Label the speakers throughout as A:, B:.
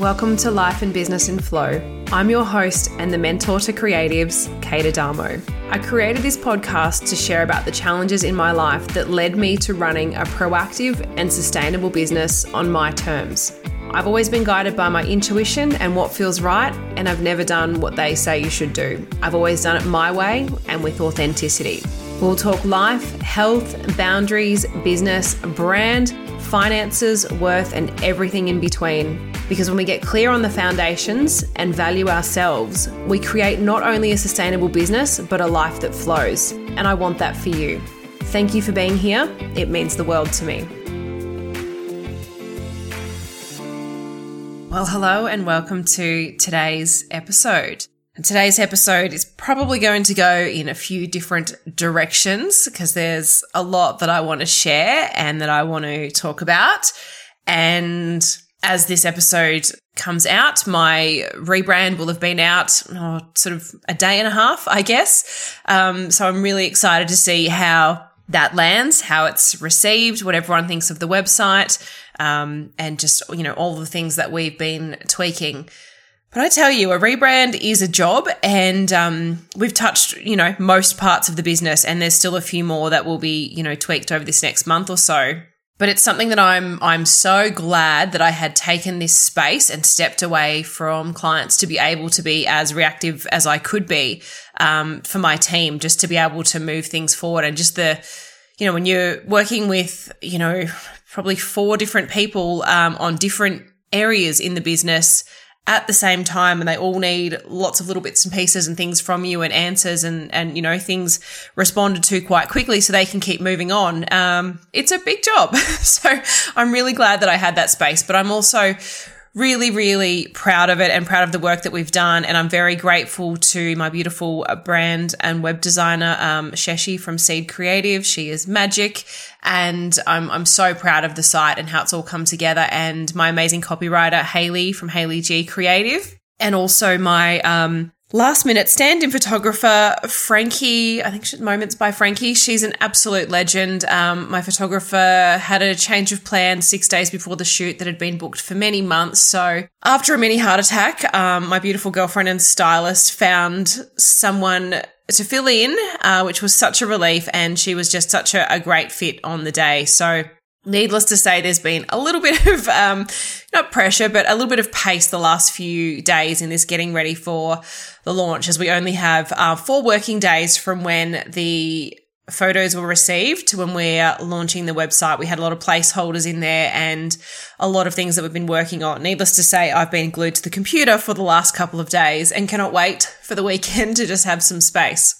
A: Welcome to Life and Business in Flow. I'm your host and the mentor to creatives, Kate Adamo. I created this podcast to share about the challenges in my life that led me to running a proactive and sustainable business on my terms. I've always been guided by my intuition and what feels right, and I've never done what they say you should do. I've always done it my way and with authenticity. We'll talk life, health, boundaries, business, brand, finances, worth, and everything in between. Because when we get clear on the foundations and value ourselves, we create not only a sustainable business, but a life that flows. And I want that for you. Thank you for being here. It means the world to me. Well, hello and welcome to today's episode. And today's episode is probably going to go in a few different directions because there's a lot that I want to share and that I want to talk about. And as this episode comes out, my rebrand will have been out oh, sort of a day and a half, I guess. Um, so I'm really excited to see how that lands, how it's received, what everyone thinks of the website, um, and just, you know, all the things that we've been tweaking. But I tell you, a rebrand is a job, and um, we've touched, you know, most parts of the business, and there's still a few more that will be, you know, tweaked over this next month or so. But it's something that I'm I'm so glad that I had taken this space and stepped away from clients to be able to be as reactive as I could be um, for my team, just to be able to move things forward and just the, you know, when you're working with, you know, probably four different people um, on different areas in the business at the same time and they all need lots of little bits and pieces and things from you and answers and and you know things responded to quite quickly so they can keep moving on. Um, it's a big job. So i'm really glad that i had that space but i'm also really, really proud of it and proud of the work that we've done. And I'm very grateful to my beautiful uh, brand and web designer, um, Sheshi from Seed Creative. She is magic. And I'm, I'm so proud of the site and how it's all come together. And my amazing copywriter, Haley from Haley G Creative. And also my, um, Last minute stand in photographer, Frankie, I think she, Moments by Frankie. She's an absolute legend. Um, my photographer had a change of plan six days before the shoot that had been booked for many months. So after a mini heart attack, um, my beautiful girlfriend and stylist found someone to fill in, uh, which was such a relief. And she was just such a, a great fit on the day. So Needless to say, there's been a little bit of, um, not pressure, but a little bit of pace the last few days in this getting ready for the launch, as we only have uh, four working days from when the photos were received to when we're launching the website. We had a lot of placeholders in there and a lot of things that we've been working on. Needless to say, I've been glued to the computer for the last couple of days and cannot wait for the weekend to just have some space.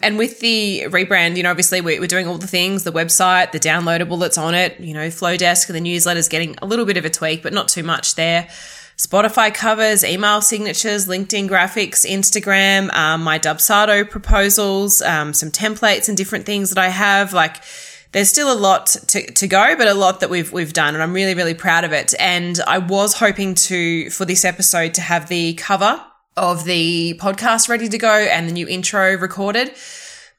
A: And with the rebrand, you know, obviously we're, doing all the things, the website, the downloadable that's on it, you know, Flodesk and the newsletter's getting a little bit of a tweak, but not too much there. Spotify covers, email signatures, LinkedIn graphics, Instagram, um, my Dubsado proposals, um, some templates and different things that I have. Like, there's still a lot to, to go, but a lot that we've we've done, and I'm really really proud of it. And I was hoping to for this episode to have the cover of the podcast ready to go and the new intro recorded.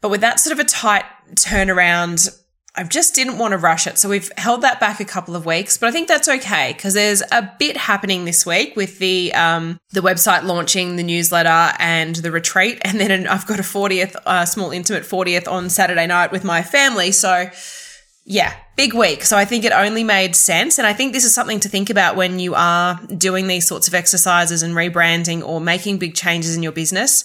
A: But with that sort of a tight turnaround, I just didn't want to rush it. So we've held that back a couple of weeks, but I think that's okay because there's a bit happening this week with the um, the website launching, the newsletter, and the retreat. And then I've got a 40th, uh, small intimate 40th on Saturday night with my family. So yeah, big week. So I think it only made sense. And I think this is something to think about when you are doing these sorts of exercises and rebranding or making big changes in your business.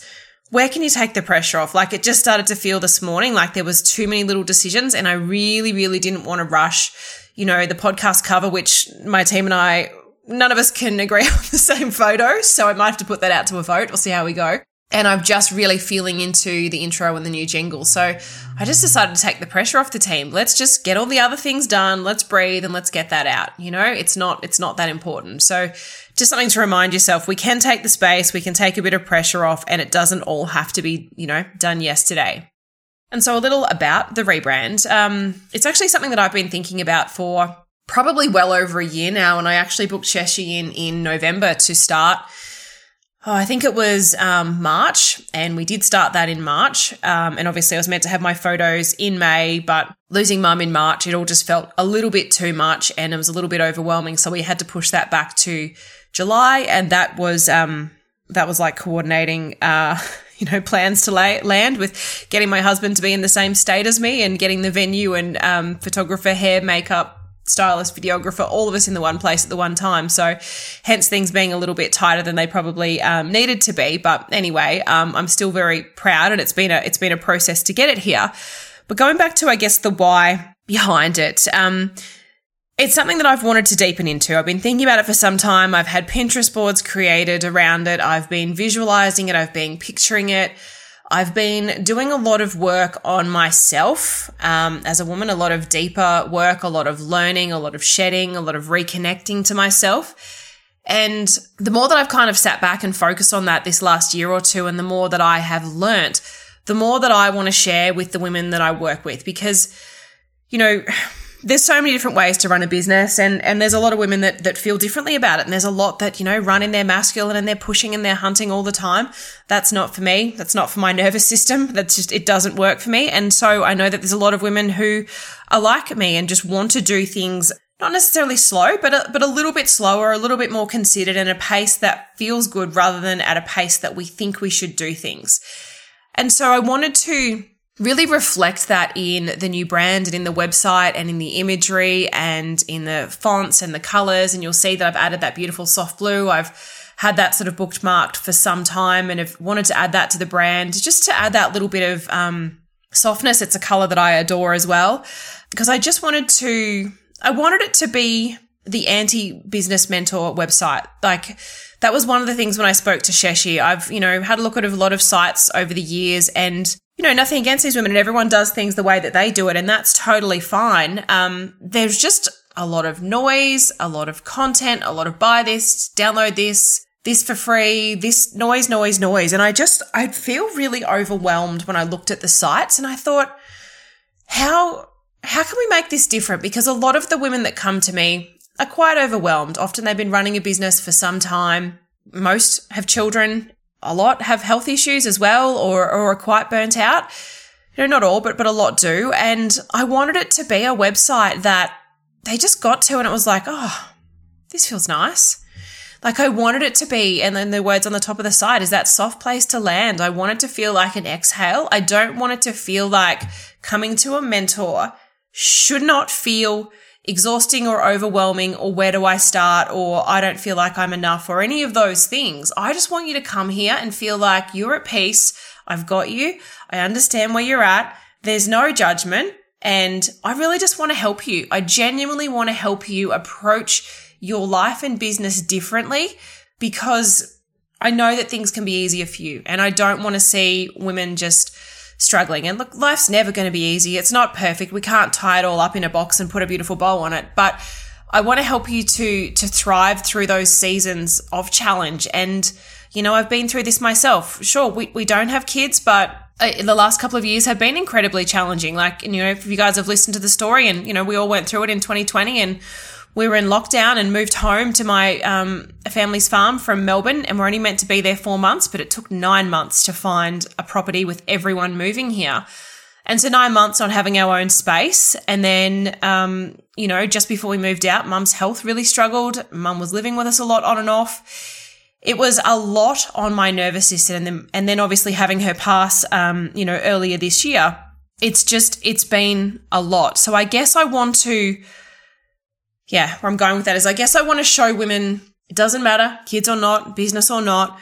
A: Where can you take the pressure off? Like it just started to feel this morning like there was too many little decisions and I really, really didn't want to rush, you know, the podcast cover, which my team and I, none of us can agree on the same photo. So I might have to put that out to a vote. We'll see how we go and I'm just really feeling into the intro and the new jingle. So I just decided to take the pressure off the team. Let's just get all the other things done. Let's breathe and let's get that out. You know, it's not it's not that important. So just something to remind yourself, we can take the space, we can take a bit of pressure off and it doesn't all have to be, you know, done yesterday. And so a little about the rebrand. Um, it's actually something that I've been thinking about for probably well over a year now. And I actually booked Sheshi in in November to start Oh, I think it was um, March, and we did start that in March. Um, and obviously, I was meant to have my photos in May, but losing mum in March, it all just felt a little bit too much and it was a little bit overwhelming. So we had to push that back to July, and that was um, that was like coordinating. Uh, you know, plans to lay, land with getting my husband to be in the same state as me and getting the venue and um, photographer, hair, makeup, stylist, videographer, all of us in the one place at the one time. So, hence things being a little bit tighter than they probably um, needed to be. But anyway, um, I'm still very proud, and it's been a it's been a process to get it here. But going back to, I guess, the why behind it. Um, it's something that I've wanted to deepen into. I've been thinking about it for some time. I've had Pinterest boards created around it. I've been visualizing it. I've been picturing it. I've been doing a lot of work on myself um, as a woman, a lot of deeper work, a lot of learning, a lot of shedding, a lot of reconnecting to myself. And the more that I've kind of sat back and focused on that this last year or two, and the more that I have learnt, the more that I want to share with the women that I work with because, you know, there's so many different ways to run a business and, and there's a lot of women that, that feel differently about it. And there's a lot that, you know, run in their masculine and they're pushing and they're hunting all the time. That's not for me. That's not for my nervous system. That's just, it doesn't work for me. And so I know that there's a lot of women who are like me and just want to do things not necessarily slow, but a, but a little bit slower, a little bit more considered and a pace that feels good rather than at a pace that we think we should do things. And so I wanted to really reflect that in the new brand and in the website and in the imagery and in the fonts and the colors. And you'll see that I've added that beautiful soft blue. I've had that sort of bookmarked for some time and have wanted to add that to the brand just to add that little bit of um, softness. It's a color that I adore as well because I just wanted to, I wanted it to be the anti business mentor website. Like, that was one of the things when I spoke to Sheshi. I've, you know, had a look at a lot of sites over the years and you know, nothing against these women and everyone does things the way that they do it and that's totally fine. Um, there's just a lot of noise, a lot of content, a lot of buy this, download this, this for free, this noise, noise, noise. And I just, I'd feel really overwhelmed when I looked at the sites and I thought, how, how can we make this different? Because a lot of the women that come to me are quite overwhelmed. Often they've been running a business for some time. Most have children a lot have health issues as well or, or are quite burnt out. You know, not all, but, but a lot do. And I wanted it to be a website that they just got to and it was like, oh, this feels nice. Like I wanted it to be, and then the words on the top of the site is that soft place to land. I want it to feel like an exhale. I don't want it to feel like coming to a mentor should not feel exhausting or overwhelming or where do I start or I don't feel like I'm enough or any of those things. I just want you to come here and feel like you're at peace. I've got you. I understand where you're at. There's no judgment. And I really just want to help you. I genuinely want to help you approach your life and business differently because I know that things can be easier for you. And I don't want to see women just struggling. And look, life's never going to be easy. It's not perfect. We can't tie it all up in a box and put a beautiful bow on it. But I want to help you to to thrive through those seasons of challenge. And you know, I've been through this myself. Sure, we, we don't have kids, but uh, the last couple of years have been incredibly challenging. Like, you know, if you guys have listened to the story and, you know, we all went through it in 2020 and we were in lockdown and moved home to my um, family's farm from Melbourne, and we're only meant to be there four months, but it took nine months to find a property with everyone moving here. And so nine months on having our own space. And then, um, you know, just before we moved out, mum's health really struggled. Mum was living with us a lot on and off. It was a lot on my nervous system. And then, and then obviously having her pass, um, you know, earlier this year, it's just, it's been a lot. So I guess I want to, yeah, where I'm going with that is I guess I want to show women it doesn't matter, kids or not, business or not.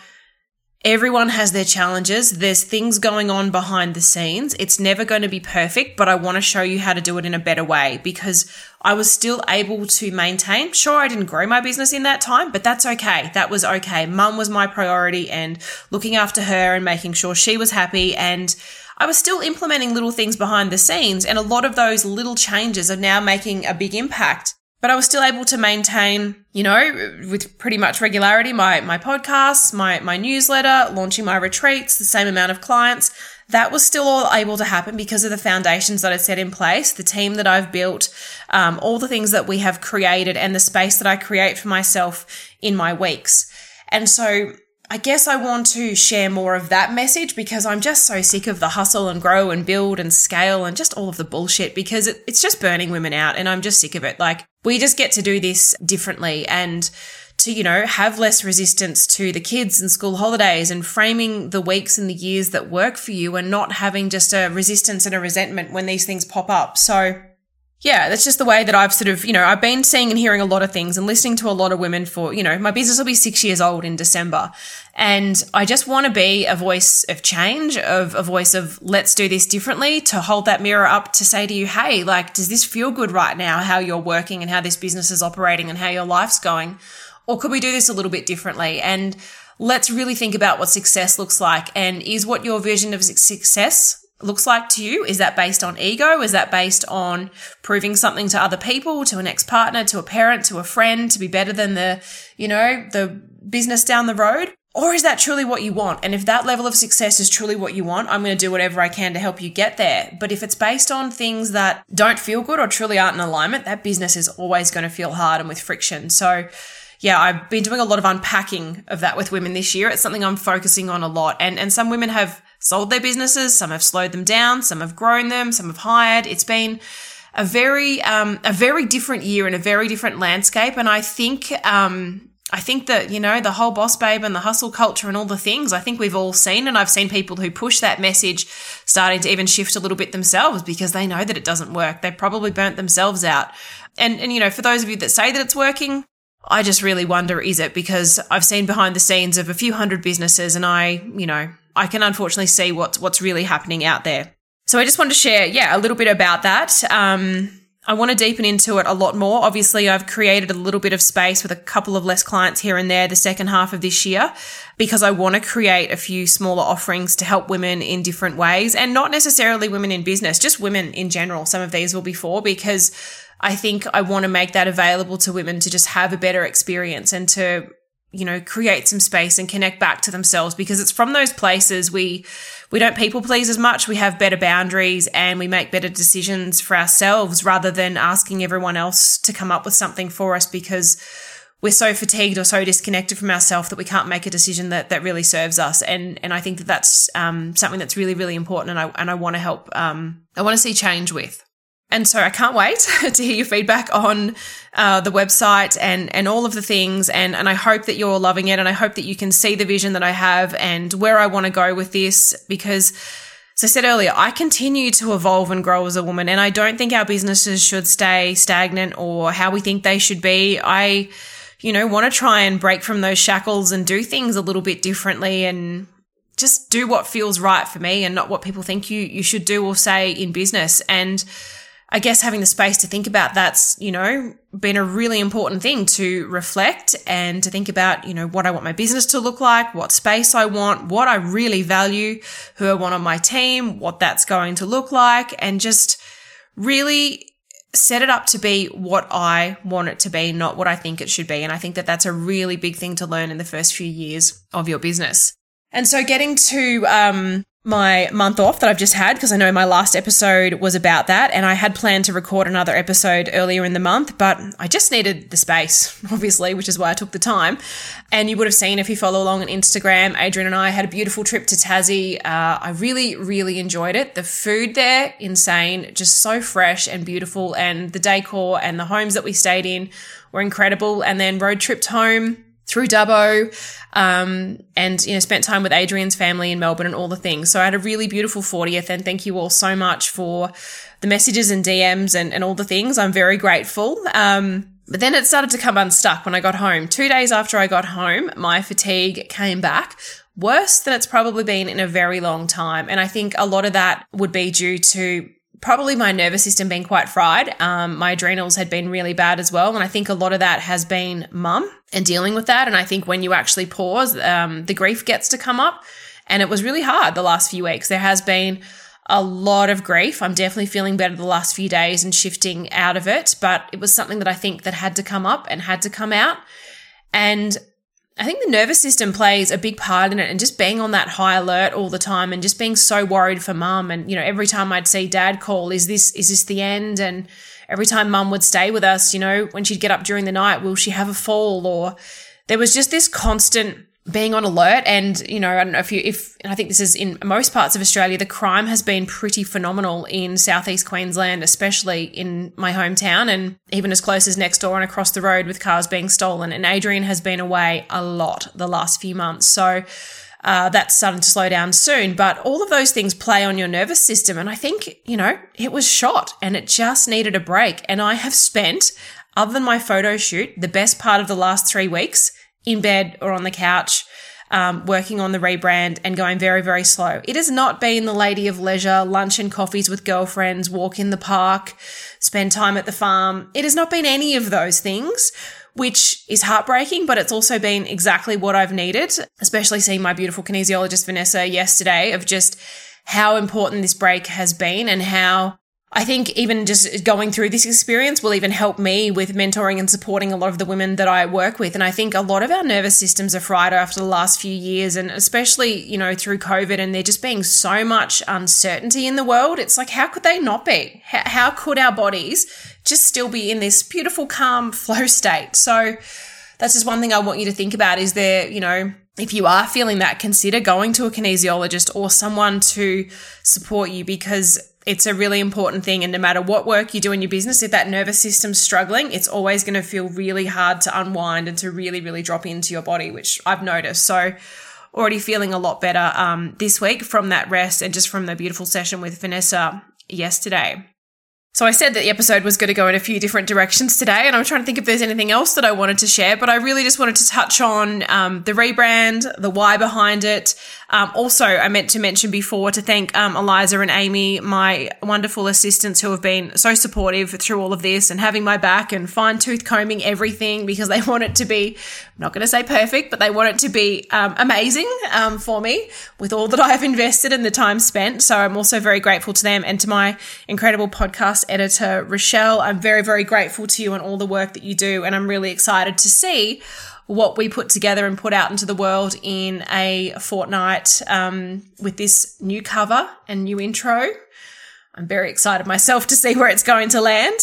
A: Everyone has their challenges. There's things going on behind the scenes. It's never going to be perfect, but I want to show you how to do it in a better way because I was still able to maintain. Sure, I didn't grow my business in that time, but that's okay. That was okay. Mum was my priority and looking after her and making sure she was happy. And I was still implementing little things behind the scenes. And a lot of those little changes are now making a big impact but I was still able to maintain, you know, with pretty much regularity, my, my podcasts, my, my newsletter, launching my retreats, the same amount of clients. That was still all able to happen because of the foundations that I set in place, the team that I've built, um, all the things that we have created and the space that I create for myself in my weeks. And so I guess I want to share more of that message because I'm just so sick of the hustle and grow and build and scale and just all of the bullshit because it, it's just burning women out and I'm just sick of it. Like, we just get to do this differently and to, you know, have less resistance to the kids and school holidays and framing the weeks and the years that work for you and not having just a resistance and a resentment when these things pop up. So, yeah, that's just the way that I've sort of, you know, I've been seeing and hearing a lot of things and listening to a lot of women for, you know, my business will be six years old in December. And I just want to be a voice of change, of a voice of let's do this differently, to hold that mirror up to say to you, hey, like, does this feel good right now, how you're working and how this business is operating and how your life's going? Or could we do this a little bit differently? And let's really think about what success looks like. And is what your vision of success looks like to you? Is that based on ego? Is that based on proving something to other people, to an ex-partner, to a parent, to a friend, to be better than the, you know, the business down the road? Or is that truly what you want? And if that level of success is truly what you want, I'm going to do whatever I can to help you get there. But if it's based on things that don't feel good or truly aren't in alignment, that business is always going to feel hard and with friction. So, yeah, I've been doing a lot of unpacking of that with women this year. It's something I'm focusing on a lot. And, and some women have sold their businesses, some have slowed them down, some have grown them, some have hired. It's been a very, um, a very different year and a very different landscape. And I think, um, I think that, you know, the whole boss babe and the hustle culture and all the things, I think we've all seen, and I've seen people who push that message starting to even shift a little bit themselves because they know that it doesn't work. They probably burnt themselves out. And, and, you know, for those of you that say that it's working, I just really wonder, is it? Because I've seen behind the scenes of a few hundred businesses and I, you know, I can unfortunately see what's what's really happening out there. So I just wanted to share, yeah, a little bit about that. Um, I want to deepen into it a lot more. Obviously, I've created a little bit of space with a couple of less clients here and there the second half of this year because I want to create a few smaller offerings to help women in different ways and not necessarily women in business, just women in general. Some of these will be for because I think I want to make that available to women to just have a better experience and to you know, create some space and connect back to themselves because it's from those places we we don't people please as much. We have better boundaries and we make better decisions for ourselves rather than asking everyone else to come up with something for us because we're so fatigued or so disconnected from ourselves that we can't make a decision that that really serves us. And and I think that that's um, something that's really really important. And I and I want to help. Um, I want to see change with. And so I can't wait to hear your feedback on uh, the website and and all of the things. And and I hope that you're loving it. And I hope that you can see the vision that I have and where I want to go with this. Because, as I said earlier, I continue to evolve and grow as a woman. And I don't think our businesses should stay stagnant or how we think they should be. I, you know, want to try and break from those shackles and do things a little bit differently and just do what feels right for me and not what people think you you should do or say in business. And I guess having the space to think about that's, you know, been a really important thing to reflect and to think about, you know, what I want my business to look like, what space I want, what I really value, who I want on my team, what that's going to look like, and just really set it up to be what I want it to be, not what I think it should be. And I think that that's a really big thing to learn in the first few years of your business. And so getting to um, my month off that I've just had because I know my last episode was about that and I had planned to record another episode earlier in the month, but I just needed the space, obviously, which is why I took the time. And you would have seen if you follow along on Instagram, Adrian and I had a beautiful trip to Tassie. Uh, I really, really enjoyed it. The food there, insane, just so fresh and beautiful. And the decor and the homes that we stayed in were incredible. And then road tripped home through Dubbo, um, and you know spent time with Adrian's family in Melbourne and all the things. So I had a really beautiful 40th, and thank you all so much for the messages and DMs and, and all the things. I'm very grateful. Um, but then it started to come unstuck when I got home. Two days after I got home, my fatigue came back worse than it's probably been in a very long time. And I think a lot of that would be due to probably my nervous system being quite fried. Um, my adrenals had been really bad as well. And I think a lot of that has been mum and dealing with that. And I think when you actually pause, um, the grief gets to come up. And it was really hard the last few weeks. There has been a lot of grief. I'm definitely feeling better the last few days and shifting out of it. But it was something that I think that had to come up and had to come out. And I think the nervous system plays a big part in it and just being on that high alert all the time and just being so worried for mum. And you know every time I'd see dad call is this is this the end? And every time mum would stay with us you know when she'd get up during the night will she have a fall? Or there was just this constant being on alert and you know i don't know if you if i think this is in most parts of australia the crime has been pretty phenomenal in southeast queensland especially in my hometown and even as close as next door and across the road with cars being stolen and adrian has been away a lot the last few months so uh, that's starting to slow down soon. But all of those things play on your nervous system. And I think, you know, it was shot and it just needed a break. And I have spent, other than my photo shoot, the best part of the last three weeks in bed or on the couch, um, working on the rebrand and going very, very slow. It has not been the lady of leisure, lunch and coffees with girlfriends, walk in the park, spend time at the farm. It has not been any of those things, which is heartbreaking, but it's also been exactly what I've needed, especially seeing my beautiful kinesiologist, Vanessa, yesterday of just how important this break has been and how I think even just going through this experience will even help me with mentoring and supporting a lot of the women that I work with. And I think a lot of our nervous systems are fried after the last few years, and especially, you know, through COVID and there just being so much uncertainty in the world. It's like, how could they not be? How could our bodies just still be in this beautiful, calm flow state? So that's just one thing I want you to think about is there, you know, if you are feeling that, consider going to a kinesiologist or someone to support you because it's a really important thing. And no matter what work you do in your business, if that nervous system's struggling, it's always going to feel really hard to unwind and to really, really drop into your body, which I've noticed. So, already feeling a lot better um, this week from that rest and just from the beautiful session with Vanessa yesterday. So I said that the episode was going to go in a few different directions today, and I'm trying to think if there's anything else that I wanted to share, but I really just wanted to touch on um, the rebrand, the why behind it. Um, also, I meant to mention before to thank um, Eliza and Amy, my wonderful assistants who have been so supportive through all of this and having my back and fine tooth combing everything because they want it to be, I'm not going to say perfect, but they want it to be um, amazing um, for me with all that I have invested and the time spent. So I'm also very grateful to them and to my incredible podcast editor, Rochelle. I'm very, very grateful to you and all the work that you do. And I'm really excited to see what we put together and put out into the world in a fortnight um, with this new cover and new intro. I'm very excited myself to see where it's going to land.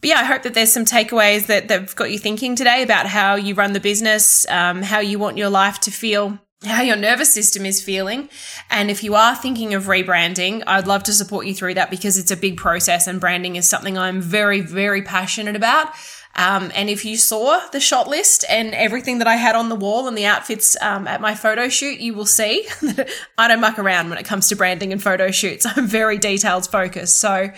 A: But yeah, I hope that there's some takeaways that, that have got you thinking today about how you run the business, um, how you want your life to feel how your nervous system is feeling. And if you are thinking of rebranding, I'd love to support you through that because it's a big process and branding is something I'm very, very passionate about. Um, and if you saw the shot list and everything that I had on the wall and the outfits um, at my photo shoot, you will see that I don't muck around when it comes to branding and photo shoots. I'm very details focused. So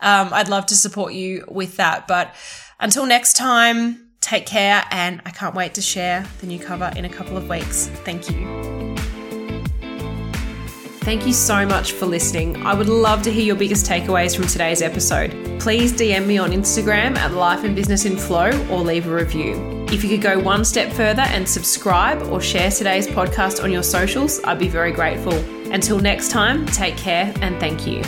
A: um, I'd love to support you with that. But until next time, Take care, and I can't wait to share the new cover in a couple of weeks. Thank you. Thank you so much for listening. I would love to hear your biggest takeaways from today's episode. Please DM me on Instagram at Life and Business in Flow or leave a review. If you could go one step further and subscribe or share today's podcast on your socials, I'd be very grateful. Until next time, take care and thank you.